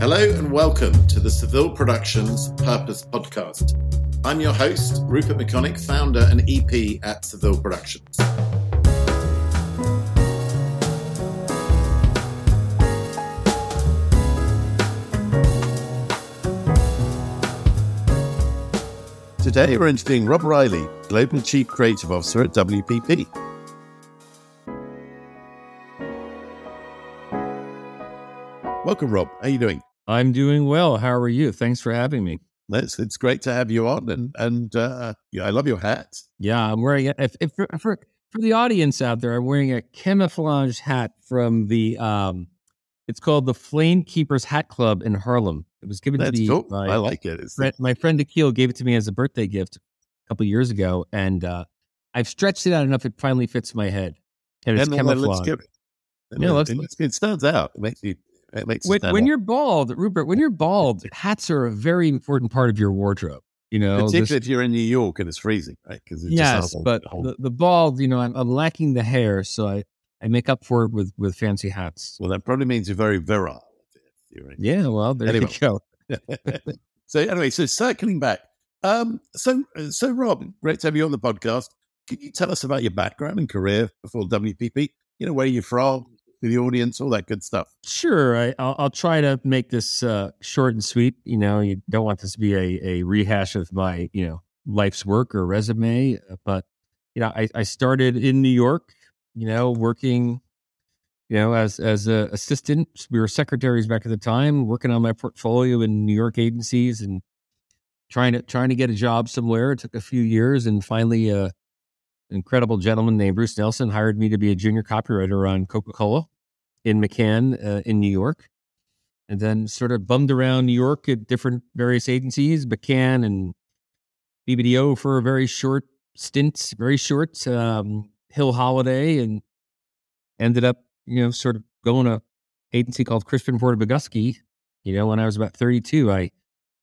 Hello and welcome to the Saville Productions Purpose Podcast. I'm your host, Rupert Maconick, founder and EP at Saville Productions. Today we're interviewing Rob Reilly, Global Chief Creative Officer at WPP. Welcome, Rob. How are you doing? I'm doing well. How are you? Thanks for having me. It's, it's great to have you on, and and uh, yeah, I love your hat. Yeah, I'm wearing it. If, if for, for, for the audience out there, I'm wearing a camouflage hat from the um, it's called the Flame Keepers Hat Club in Harlem. It was given That's to me. cool. by I like it. Friend, my friend Akil gave it to me as a birthday gift a couple years ago, and uh, I've stretched it out enough it finally fits my head. And it's and then it looks camouflage. Yeah, it, let's- it, it stands out. It makes you. Makes you When, when you're bald, Rupert, when you're bald, hats are a very important part of your wardrobe. You know, particularly this- if you're in New York and it's freezing, right? Because yes, but the, the bald, you know, I'm, I'm lacking the hair, so I, I make up for it with, with fancy hats. well, that probably means you're very virile. you're Yeah, well, there Anyway. you go. so anyway, so circling back, um, so so Rob, great to have you on the podcast. Can you tell us about your background and career before WPP? You know, where you're from, to the audience, all that good stuff. Sure, I, I'll, I'll try to make this uh, short and sweet. You know, you don't want this to be a, a rehash of my, you know, life's work or resume, uh, but you know, I, I started in New York. You know, working, you know, as as a assistant. We were secretaries back at the time, working on my portfolio in New York agencies and trying to trying to get a job somewhere. It took a few years, and finally, uh, incredible gentleman named Bruce Nelson hired me to be a junior copywriter on Coca Cola in McCann uh, in New York, and then sort of bummed around New York at different various agencies, McCann and BBDO for a very short stint, very short, um, Hill Holliday, and ended up, you know, sort of going to agency called Crispin Porter Bogusky. You know, when I was about 32, I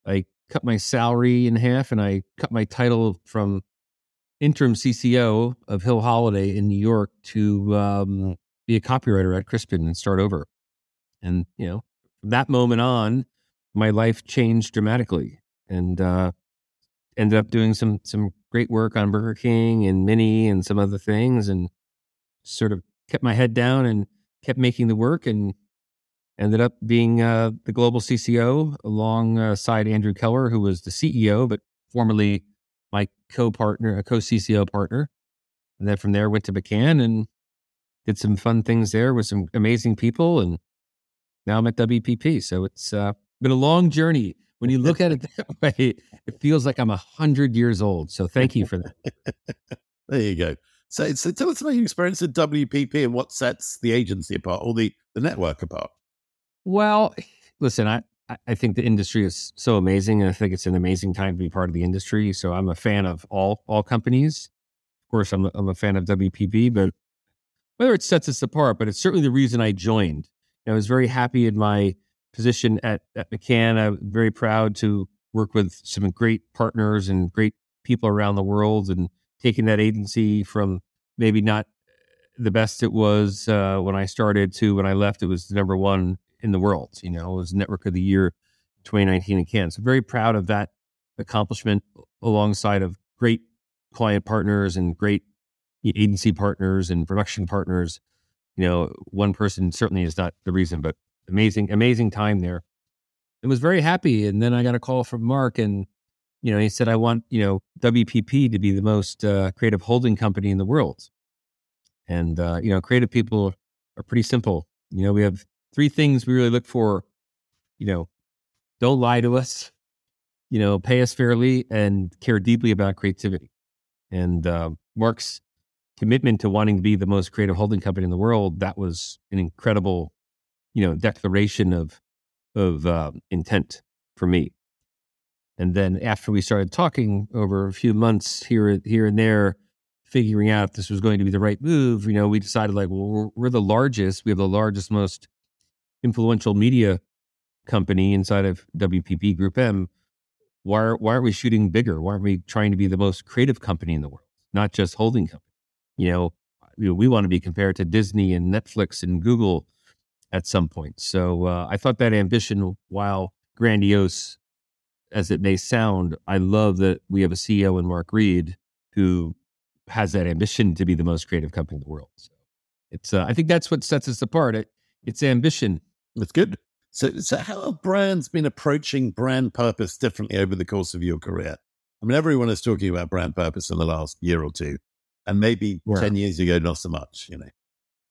I cut my salary in half and I cut my title from interim CCO of Hill Holliday in New York to um, be a copywriter at Crispin and start over. And, you know, from that moment on, my life changed dramatically and uh, ended up doing some some great work on Burger King and Mini and some other things and sort of kept my head down and kept making the work and ended up being uh, the global CCO alongside Andrew Keller, who was the CEO, but formerly co-partner, a co-CCO partner. And then from there went to McCann and did some fun things there with some amazing people. And now I'm at WPP. So it's uh, been a long journey. When you look at it that way, it feels like I'm a hundred years old. So thank you for that. There you go. So, so tell us about your experience at WPP and what sets the agency apart or the, the network apart. Well, listen, I, I- think the industry is so amazing, and I think it's an amazing time to be part of the industry. So I'm a fan of all all companies. Of course, I'm a, I'm a fan of WPP, but whether it sets us apart, but it's certainly the reason I joined. I was very happy in my position at, at McCann. I'm very proud to work with some great partners and great people around the world and taking that agency from maybe not the best it was uh, when I started to when I left, it was number one in the world. You know, was Network of the Year 2019 in Cannes. So very proud of that accomplishment alongside of great client partners and great agency partners and production partners. You know, one person certainly is not the reason, but amazing, amazing time there. I was very happy. And then I got a call from Mark and, you know, he said, I want, you know, WPP to be the most uh, creative holding company in the world. And, uh, you know, creative people are pretty simple. You know, we have three things we really look for. You know, don't lie to us, you know, pay us fairly and care deeply about creativity. And uh, Mark's commitment to wanting to be the most creative holding company in the world, that was an incredible, you know, declaration of, of uh, intent for me. And then after we started talking over a few months here, here and there, figuring out this was going to be the right move, you know, we decided like, well, we're, we're the largest, we have the largest, most influential media company inside of WPP Group M. Why, are- why aren't we shooting bigger? Why aren't we trying to be the most creative company in the world, not just holding company? You know, know, we want to be compared to Disney and Netflix and Google at some point. So uh, I thought that ambition, while grandiose as it may sound, I love that we have a CEO in Mark Read who has that ambition to be the most creative company in the world. So it's uh, I think that's what sets us apart. It, it's ambition. That's good. So, so how have brands been approaching brand purpose differently over the course of your career? I mean, everyone is talking about brand purpose in the last year or two, and maybe yeah. ten years ago, not so much. You know.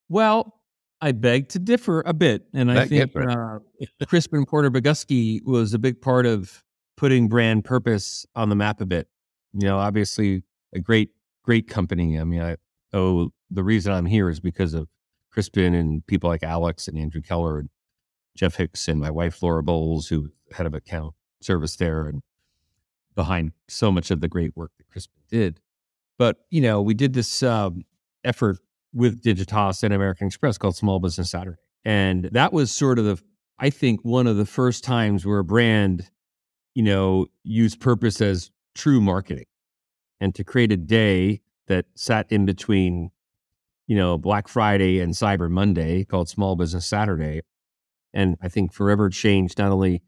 Well, I beg to differ a bit, and I think uh, Crispin Porter Bogusky was a big part of putting brand purpose on the map a bit. You know, obviously a great, great company. I mean, I oh, the reason I'm here is because of Crispin and people like Alex and Andrew Keller and Jeff Hicks and my wife Laura Bowles, who head of account service there and behind so much of the great work that Crispin did. But you know, we did this um, effort with Digitas and American Express called Small Business Saturday, and that was sort of the, I think, one of the first times where a brand, you know, used purpose as true marketing, and to create a day that sat in between, you know, Black Friday and Cyber Monday called Small Business Saturday and I think forever changed not only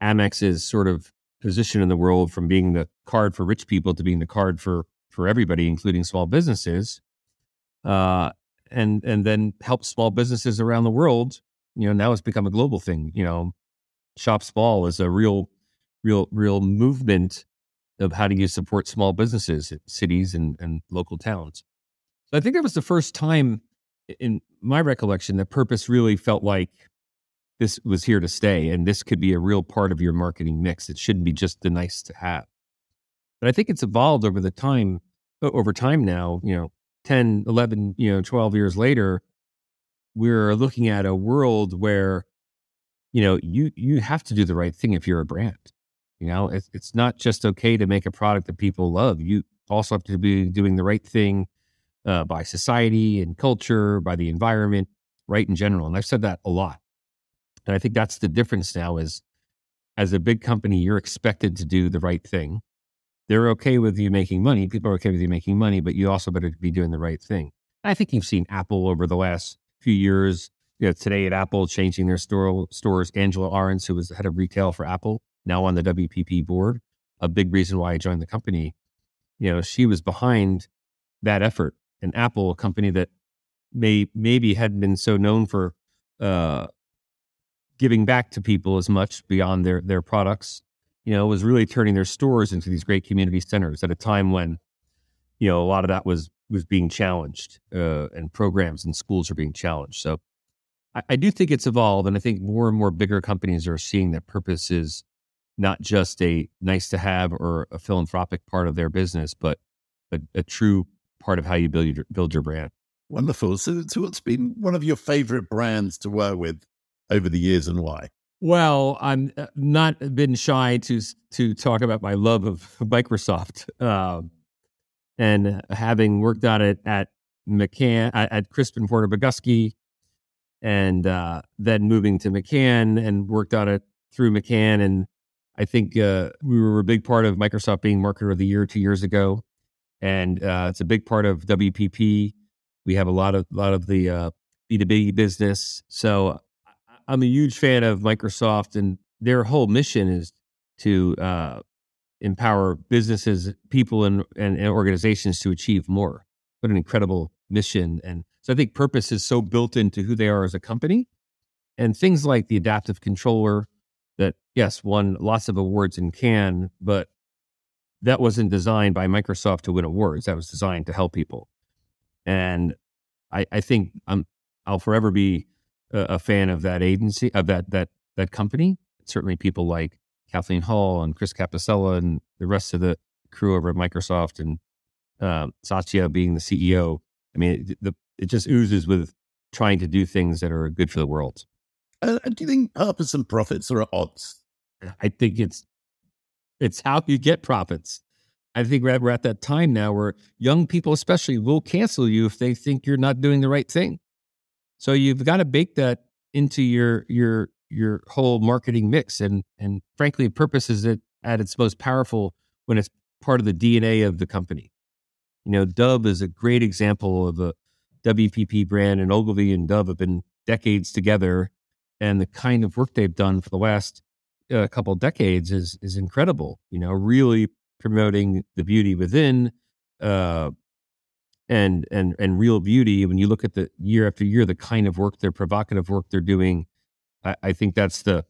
Amex's sort of position in the world from being the card for rich people to being the card for for everybody, including small businesses, uh, and and then help small businesses around the world. You know, now it's become a global thing. You know, Shop Small is a real, real, real movement of how do you support small businesses, cities and, and local towns. I think that was the first time in my recollection that purpose really felt like this was here to stay and this could be a real part of your marketing mix. It shouldn't be just the nice to have. But I think it's evolved over the time, over time now, you know, 10, 11, you know, 12 years later, we're looking at a world where, you know, you, you have to do the right thing if you're a brand. You know, it's, it's not just okay to make a product that people love. You also have to be doing the right thing uh, by society and culture, by the environment, right in general. And I've said that a lot. And I think that's the difference now is as a big company, you're expected to do the right thing. They're okay with you making money. People are okay with you making money, but you also better be doing the right thing. I think you've seen Apple over the last few years. You know, today at Apple changing their store, stores. Angela Ahrendts, who was the head of retail for Apple, now on the WPP board, a big reason why I joined the company. You know, she was behind that effort. And Apple, a company that may maybe hadn't been so known for uh, giving back to people as much beyond their their products. You know, was really turning their stores into these great community centers at a time when, you know, a lot of that was was being challenged, uh, and programs and schools are being challenged. So, I, I do think it's evolved, and I think more and more bigger companies are seeing that purpose is not just a nice to have or a philanthropic part of their business, but a, a true part of how you build your, build your brand. Wonderful. So, so, what's been one of your favorite brands to work with over the years and why? Well, I'm uh, not been shy to to talk about my love of Microsoft, uh, and having worked on it at McCann at, at Crispin Porter Bogusky, and uh, then moving to McCann and worked on it through McCann, and I think uh, we were a big part of Microsoft being Marketer of the Year two years ago, and uh, it's a big part of WPP. We have a lot of a lot of the uh, B two B business, so I'm a huge fan of Microsoft, and their whole mission is to uh, empower businesses, people, and, and, and organizations to achieve more. What an incredible mission! And so I think purpose is so built into who they are as a company, and things like the adaptive controller that yes won lots of awards in Cannes, but that wasn't designed by Microsoft to win awards. That was designed to help people, and I, I think I'm I'll forever be a, a fan of that agency of that that that company. Certainly, people like Kathleen Hall and Chris Capossela and the rest of the crew over at Microsoft and uh, Satya being the CEO. I mean, it, the, it just oozes with trying to do things that are good for the world. Uh, do you think purpose and profits are at odds? I think it's it's how you get profits. I think we're at, that time now where young people, especially, will cancel you if they think you're not doing the right thing. So you've got to bake that into your your your whole marketing mix. And and frankly, purpose is it at its most powerful when it's part of the DNA of the company. You know, Dove is a great example of a WPP brand, and Ogilvy and Dove have been decades together, and the kind of work they've done for the last uh, couple decades is is incredible. You know, really promoting the beauty within, uh, and and and real beauty. When you look at the year after year, the kind of work, their provocative work they're doing, I, I think that's the,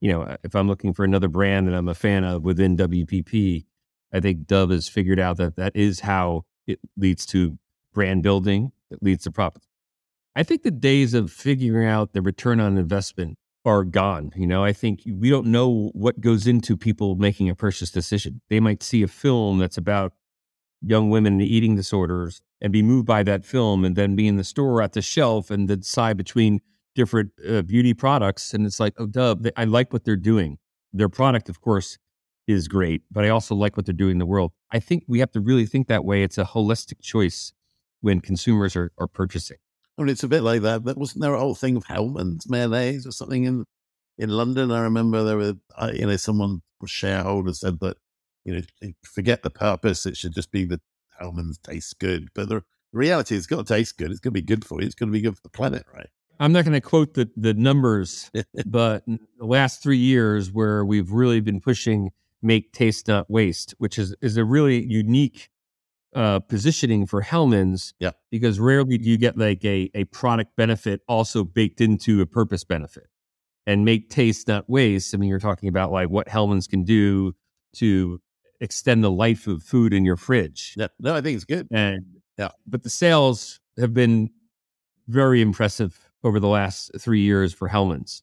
you know, if I'm looking for another brand that I'm a fan of within WPP, I think Dove has figured out that that is how it leads to brand building. It leads to profit. I think the days of figuring out the return on investment are gone. You know, I think we don't know what goes into people making a purchase decision. They might see a film that's about young women and eating disorders and be moved by that film and then be in the store at the shelf and decide between different uh, beauty products. And it's like, oh, Dove, I like what they're doing. Their product, of course, is great, but I also like what they're doing in the world. I think we have to really think that way. It's a holistic choice when consumers are, are purchasing. It's a bit like that. But wasn't there a whole thing of Hellmann's mayonnaise or something in in London? I remember there were, uh, you know, someone shareholder said that, you know, forget the purpose. It should just be that Hellmann's tastes good. But the reality is, it's got to taste good. It's going to be good for you. It's going to be good for the planet, right? I'm not going to quote the the numbers, but the last three years where we've really been pushing make taste not waste, which is is a really unique uh, positioning for Hellmann's. Yeah. Because rarely do you get like a, a product benefit also baked into a purpose benefit. And make taste not waste. I mean, you're talking about like what Hellmann's can do to extend the life of food in your fridge. Yeah. No, I think it's good. And yeah, but the sales have been very impressive over the last three years for Hellmann's.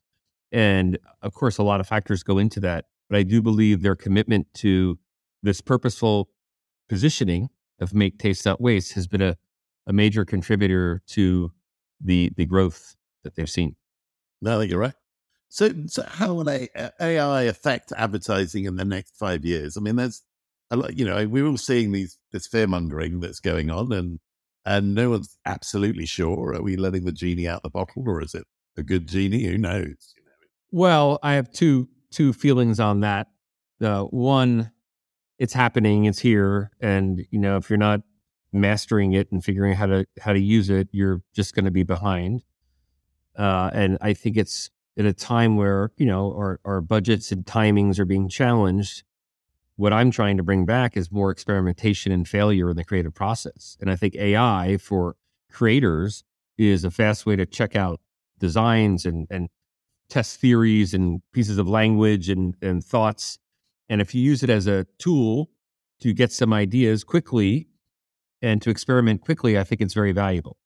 And of course, a lot of factors go into that. But I do believe their commitment to this purposeful positioning of make taste not waste has been a, a major contributor to the the growth that they've seen. No, I think you're right. So, so how will AI affect advertising in the next five years? I mean, there's a lot, you know, we're all seeing these this fear mongering that's going on, and and no one's absolutely sure. Are we letting the genie out the bottle, or is it a good genie? Who knows? Well, I have two two feelings on that. Uh, one, it's happening, it's here, and you know if you're not mastering it and figuring how to how to use it, you're just going to be behind. Uh, and I think it's at a time where you know our our budgets and timings are being challenged. What I'm trying to bring back is more experimentation and failure in the creative process. And I think AI for creators is a fast way to check out designs and and test theories and pieces of language and, and thoughts and if you use it as a tool to get some ideas quickly and to experiment quickly, I think it's very valuable.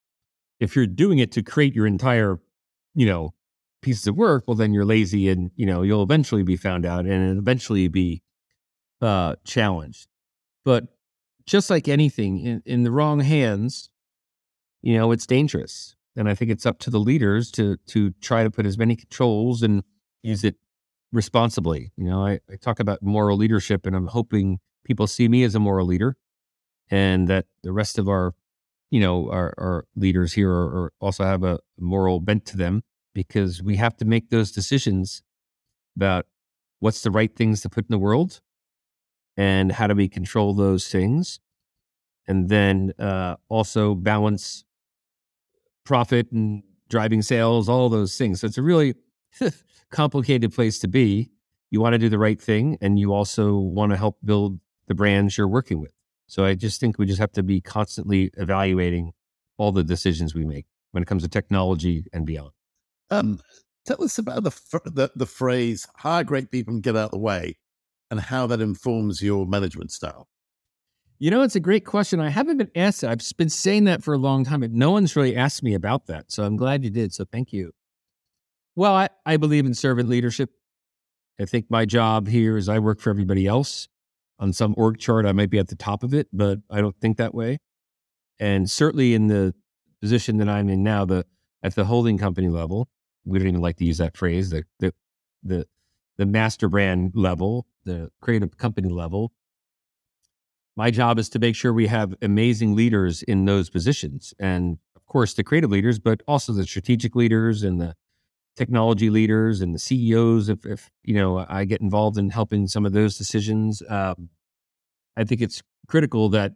If you're doing it to create your entire, you know, pieces of work, well, then you're lazy and, you know, you'll eventually be found out and eventually be uh, challenged. But just like anything in, in the wrong hands, you know, it's dangerous. And I think it's up to the leaders to to try to put as many controls and use it responsibly. You know, I, I talk about moral leadership, and I'm hoping people see me as a moral leader, and that the rest of our, you know, our, our leaders here are, are also have a moral bent to them because we have to make those decisions about what's the right things to put in the world and how do we control those things and then uh, also balance profit and driving sales all those things so it's a really complicated place to be. You want to do the right thing and you also want to help build the brands you're working with. So I just think we just have to be constantly evaluating all the decisions we make when it comes to technology and beyond. Um, tell us about the, the, the phrase "hire great people and get out of the way," and how that informs your management style. You know, it's a great question. I haven't been asked. I've been saying that for a long time, but no one's really asked me about that. So I'm glad you did. So thank you. Well, I, I believe in servant leadership. I think my job here is I work for everybody else. On some org chart, I might be at the top of it, but I don't think that way. And certainly in the position that I'm in now, the at the holding company level, we don't even like to use that phrase, the the the, the master brand level, the creative company level. My job is to make sure we have amazing leaders in those positions. And of course, the creative leaders, but also the strategic leaders and the technology leaders and the CEOs. If, if you know, I get involved in helping some of those decisions. Um, I think it's critical that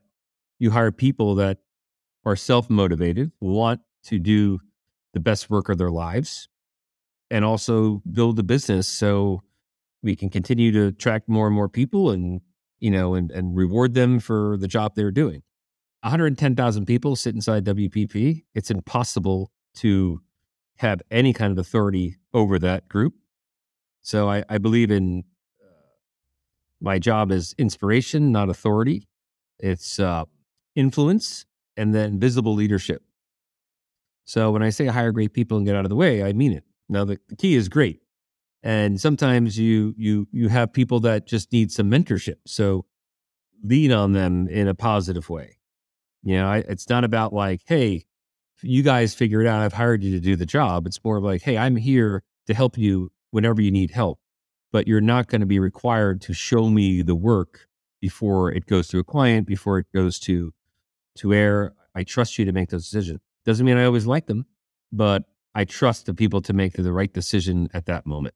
you hire people that are self motivated, want to do the best work of their lives, and also build a business so we can continue to attract more and more people and you know and, and reward them for the job they're doing 110000 people sit inside wpp it's impossible to have any kind of authority over that group. So i, I believe in uh, my job is inspiration not authority. It's uh, influence and then visible leadership. So when i say hire great people and get out of the way i mean it. Now the, the key is great. And sometimes you you you have people that just need some mentorship. So lean on them in a positive way. You know I, it's not about like hey you guys figure it out i've hired you to do the job. It's more like hey i'm here to help you whenever you need help but you're not going to be required to show me the work before it goes to a client before it goes to to air. I trust you to make those decisions. Doesn't mean i always like them but i trust the people to make the right decision at that moment.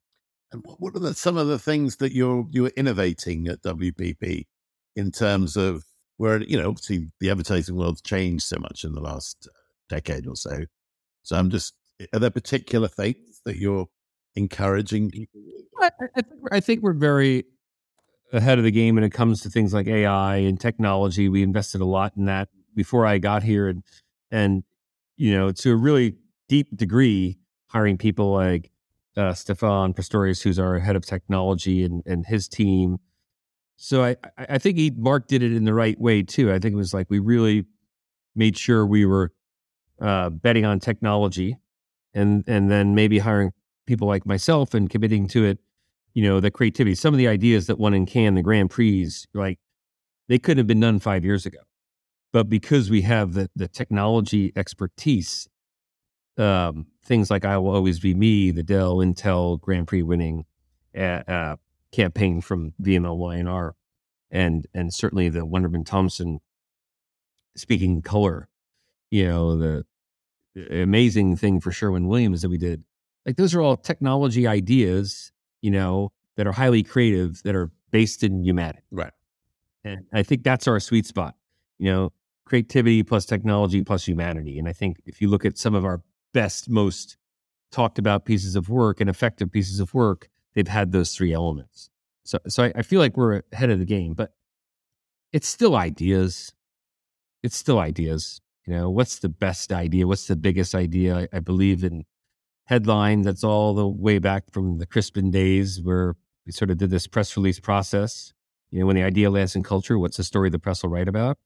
And what are the, some of the things that you're you're innovating at WPP in terms of where you know obviously the advertising world's changed so much in the last decade or so. So I'm just are there particular things that you're encouraging people? I, I, think, I think we're very ahead of the game when it comes to things like AI and technology. We invested a lot in that before I got here, and and you know to a really deep degree, hiring people like uh, Stephan Pretorius, who's our head of technology, and, and his team. So I, I think he Mark did it in the right way too. I think it was like we really made sure we were uh, betting on technology, and and then maybe hiring people like myself and committing to it. You know, the creativity. Some of the ideas that won in Cannes, the Grand Prix, like they couldn't have been done five years ago, but because we have the the technology expertise um, things like "I Will Always Be Me," the Dell Intel Grand Prix winning uh, uh, campaign from VML and and certainly the Wunderman Thompson speaking color. You know the amazing thing for Sherwin Williams that we did. Like those are all technology ideas, you know, that are highly creative, that are based in humanity. Right. And I think that's our sweet spot. You know, creativity plus technology plus humanity. And I think if you look at some of our best, most talked about pieces of work and effective pieces of work, they've had those three elements. So, so I, I feel like we're ahead of the game, but it's still ideas. It's still ideas. You know, what's the best idea? What's the biggest idea? I, I believe in headline. That's all the way back from the Crispin days where we sort of did this press release process. You know, when the idea lands in culture, what's the story the press will write about?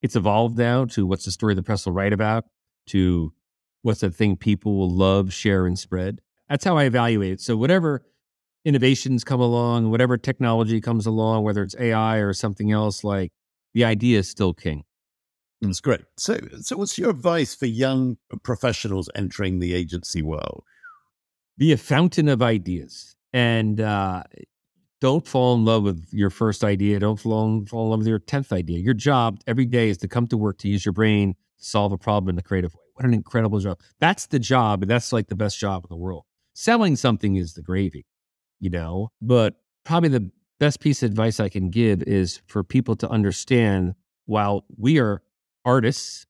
It's evolved now to what's the story the press will write about, to what's the thing people will love, share, and spread. That's how I evaluate it. So whatever innovations come along, whatever technology comes along, whether it's AI or something else, like the idea is still king. That's great. So, so what's your advice for young professionals entering the agency world? Be a fountain of ideas, and uh, don't fall in love with your first idea. Don't fall, fall in love with your tenth idea. Your job every day is to come to work to use your brain to solve a problem in a creative way. What an incredible job. That's the job. That's like the best job in the world. Selling something is the gravy, you know, but probably the best piece of advice I can give is for people to understand while we are artists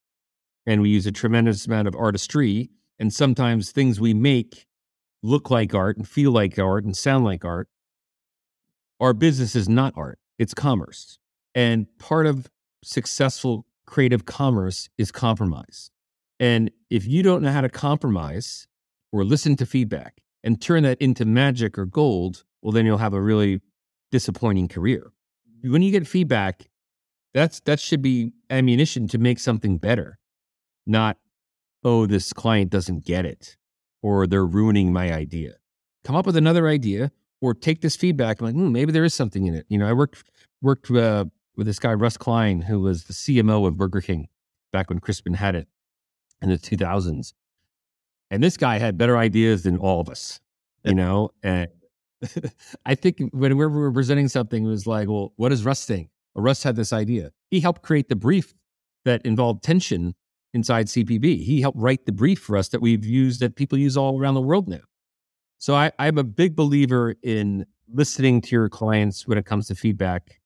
and we use a tremendous amount of artistry, and sometimes things we make look like art and feel like art and sound like art, our business is not art, it's commerce. And part of successful creative commerce is compromise. And if you don't know how to compromise or listen to feedback and turn that into magic or gold, well, then you'll have a really disappointing career. When you get feedback, that's that should be ammunition to make something better, not, oh, this client doesn't get it or they're ruining my idea. Come up with another idea or take this feedback. I'm like, hmm, maybe there is something in it. You know, I worked worked uh, with this guy Russ Klein, who was the CMO of Burger King back when Crispin had it, in the 2000s. And this guy had better ideas than all of us, you know? And I think when we were presenting something, it was like, well, what does Russ think? Russ had this idea. He helped create the brief that involved tension inside CPB. He helped write the brief for us that we've used, that people use all around the world now. So I, I'm a big believer in listening to your clients when it comes to feedback,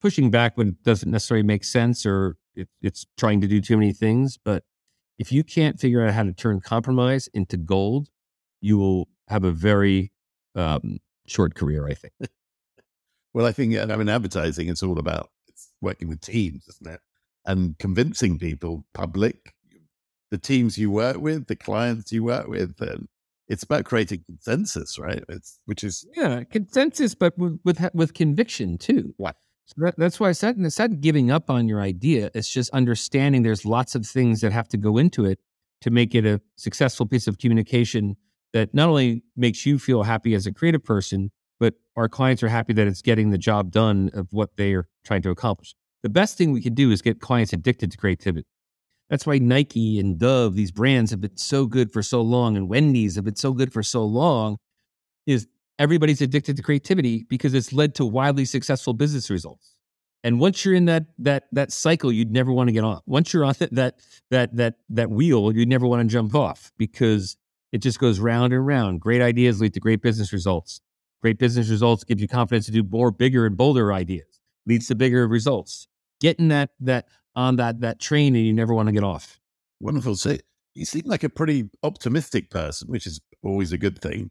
pushing back when it doesn't necessarily make sense or it, it's trying to do too many things, but if you can't figure out how to turn compromise into gold, you will have a very um, short career. I think. well, I think I mean advertising. It's all about working with teams, isn't it? And convincing people, public, the teams you work with, the clients you work with, and it's about creating consensus, right? It's which is yeah, consensus, but with with, with conviction too. What? So that, that's why I said it's not giving up on your idea. It's just understanding there's lots of things that have to go into it to make it a successful piece of communication that not only makes you feel happy as a creative person, but our clients are happy that it's getting the job done of what they are trying to accomplish. The best thing we can do is get clients addicted to creativity. That's why Nike and Dove, these brands have been so good for so long, and Wendy's have been so good for so long, is everybody's addicted to creativity because it's led to wildly successful business results. And once you're in that that that cycle, you'd never want to get off. Once you're on that that that that wheel, you'd never want to jump off because it just goes round and round. Great ideas lead to great business results. Great business results give you confidence to do more bigger and bolder ideas. Leads to bigger results. Getting that that on that that train and you never want to get off. Wonderful. So you seem like a pretty optimistic person, which is always a good thing.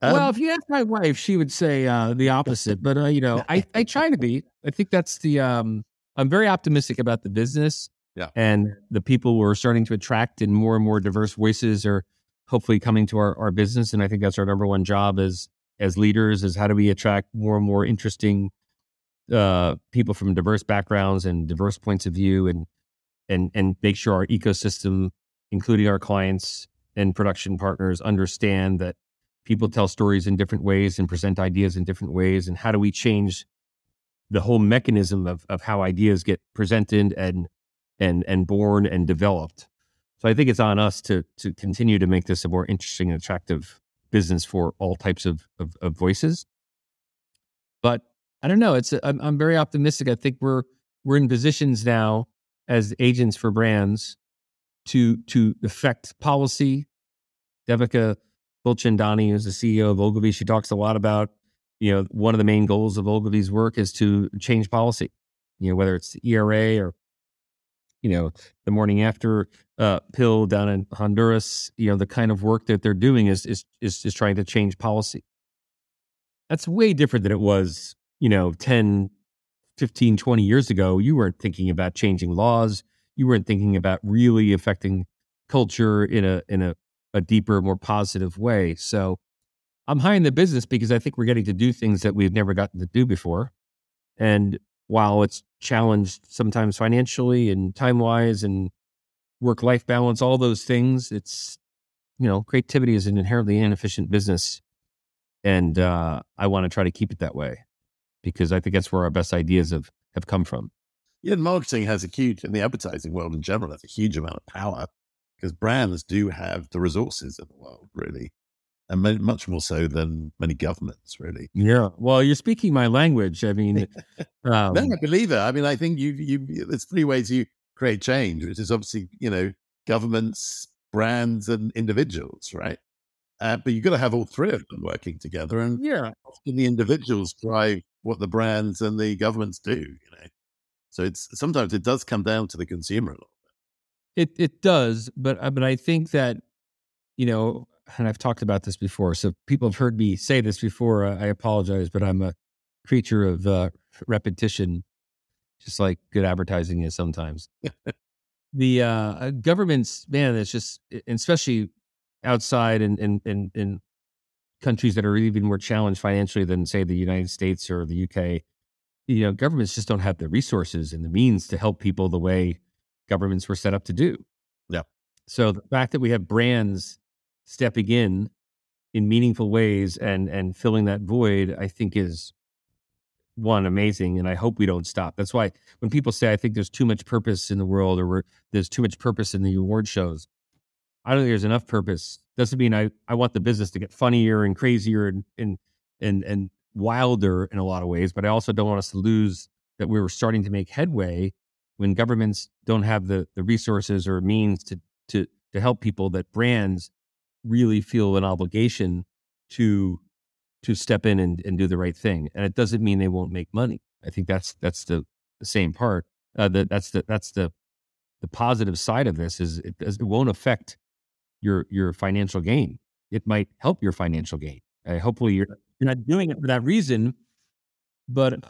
Um, well, if you ask my wife, she would say uh, the opposite. But uh, you know, I, I try to be. I think that's the. Um, I'm very optimistic about the business. Yeah. And the people we're starting to attract, and more and more diverse voices are hopefully coming to our, our business. And I think that's our number one job as as leaders is how do we attract more and more interesting uh, people from diverse backgrounds and diverse points of view, and and and make sure our ecosystem, including our clients and production partners, understand that people tell stories in different ways and present ideas in different ways and how do we change the whole mechanism of, of how ideas get presented and and and born and developed. So i think it's on us to to continue to make this a more interesting and attractive business for all types of of, of voices. But i don't know it's I'm, I'm very optimistic i think we're we're in positions now as agents for brands to to affect policy devika Bulchandani, who's the CEO of Ogilvy, she talks a lot about, you know, one of the main goals of Ogilvy's work is to change policy, you know, whether it's the ERA or, you know, the morning after uh, pill down in Honduras, you know, the kind of work that they're doing is, is, is, is trying to change policy. That's way different than it was, you know, 10, 15, 20 years ago. You weren't thinking about changing laws. You weren't thinking about really affecting culture in a, in a, a deeper, more positive way. So I'm high in the business because I think we're getting to do things that we've never gotten to do before. And while it's challenged sometimes financially and time wise and work life balance, all those things, it's, you know, creativity is an inherently inefficient business. And uh, I want to try to keep it that way because I think that's where our best ideas have, have come from. Yeah, marketing has a huge, in the advertising world in general, has a huge amount of power because brands do have the resources in the world, really, and much more so than many governments, really. Yeah. Well, you're speaking my language. I mean, um, no, I believe it. I mean, I think you you there's three ways you create change, which is obviously you know governments, brands, and individuals, right? Uh, but you've got to have all three of them working together, and yeah, often the individuals drive what the brands and the governments do. You know, so it's sometimes it does come down to the consumer a lot. It it does, but uh, but I think that you know, and I've talked about this before. So people have heard me say this before. I apologize, but I'm a creature of uh, repetition, just like good advertising is sometimes. the uh, governments, man, it's just, especially outside in, in in in countries that are even more challenged financially than say the United States or the UK. You know, governments just don't have the resources and the means to help people the way governments were set up to do. Yeah. So the fact that we have brands stepping in in meaningful ways and and filling that void, I think is one amazing, and I hope we don't stop. That's why when people say I think there's too much purpose in the world or there's too much purpose in the award shows, I don't think there's enough purpose. Doesn't mean I I want the business to get funnier and crazier and and and and wilder in a lot of ways, but I also don't want us to lose that we were starting to make headway when governments don't have the the resources or means to to to help people that brands really feel an obligation to to step in and, and do the right thing. And it doesn't mean they won't make money. I think that's that's the, the same part. Uh, that that's the that's the the positive side of this is it, it won't affect your your financial gain it might help your financial gain. Uh, hopefully, you're you're not doing it for that reason. But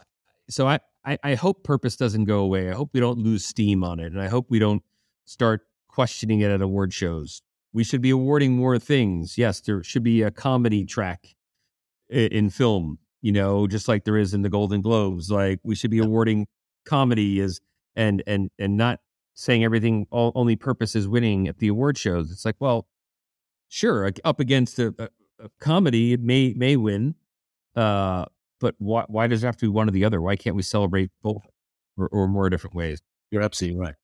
so I, I I hope purpose doesn't go away. I hope we don't lose steam on it, and I hope we don't start questioning it at award shows. We should be awarding more things. Yes, there should be a comedy track in, in film. You know, just like there is in the Golden Globes. Like we should be awarding comedy as and and and not saying everything all, only purpose is winning at the award shows. It's like, well, sure, up against a, a, a comedy, it may may win, uh, but why why does it have to be one or the other? Why can't we celebrate both or, or more different ways? You're absolutely right.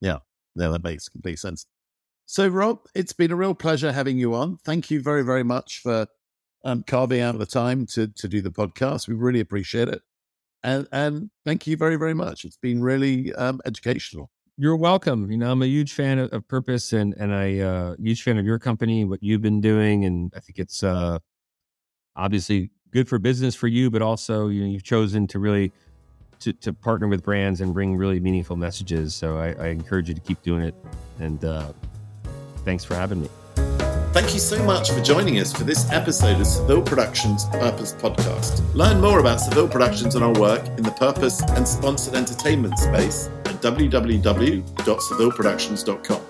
Yeah, yeah, that makes complete sense. So, Rob, it's been a real pleasure having you on. Thank you very, very much for um, carving out the time to to do the podcast. We really appreciate it, and and thank you very, very much. It's been really um, educational. You're welcome. You know, I'm a huge fan of, of Purpose, and and I uh, huge fan of your company, what you've been doing, and I think it's uh, obviously good for business for you, but also you know, you've chosen to really to, to partner with brands and bring really meaningful messages. So I, I encourage you to keep doing it. And uh, thanks for having me. Thank you so much for joining us for this episode of Saville Productions Purpose Podcast. Learn more about Saville Productions and our work in the purpose and sponsored entertainment space www.savilleproductions.com.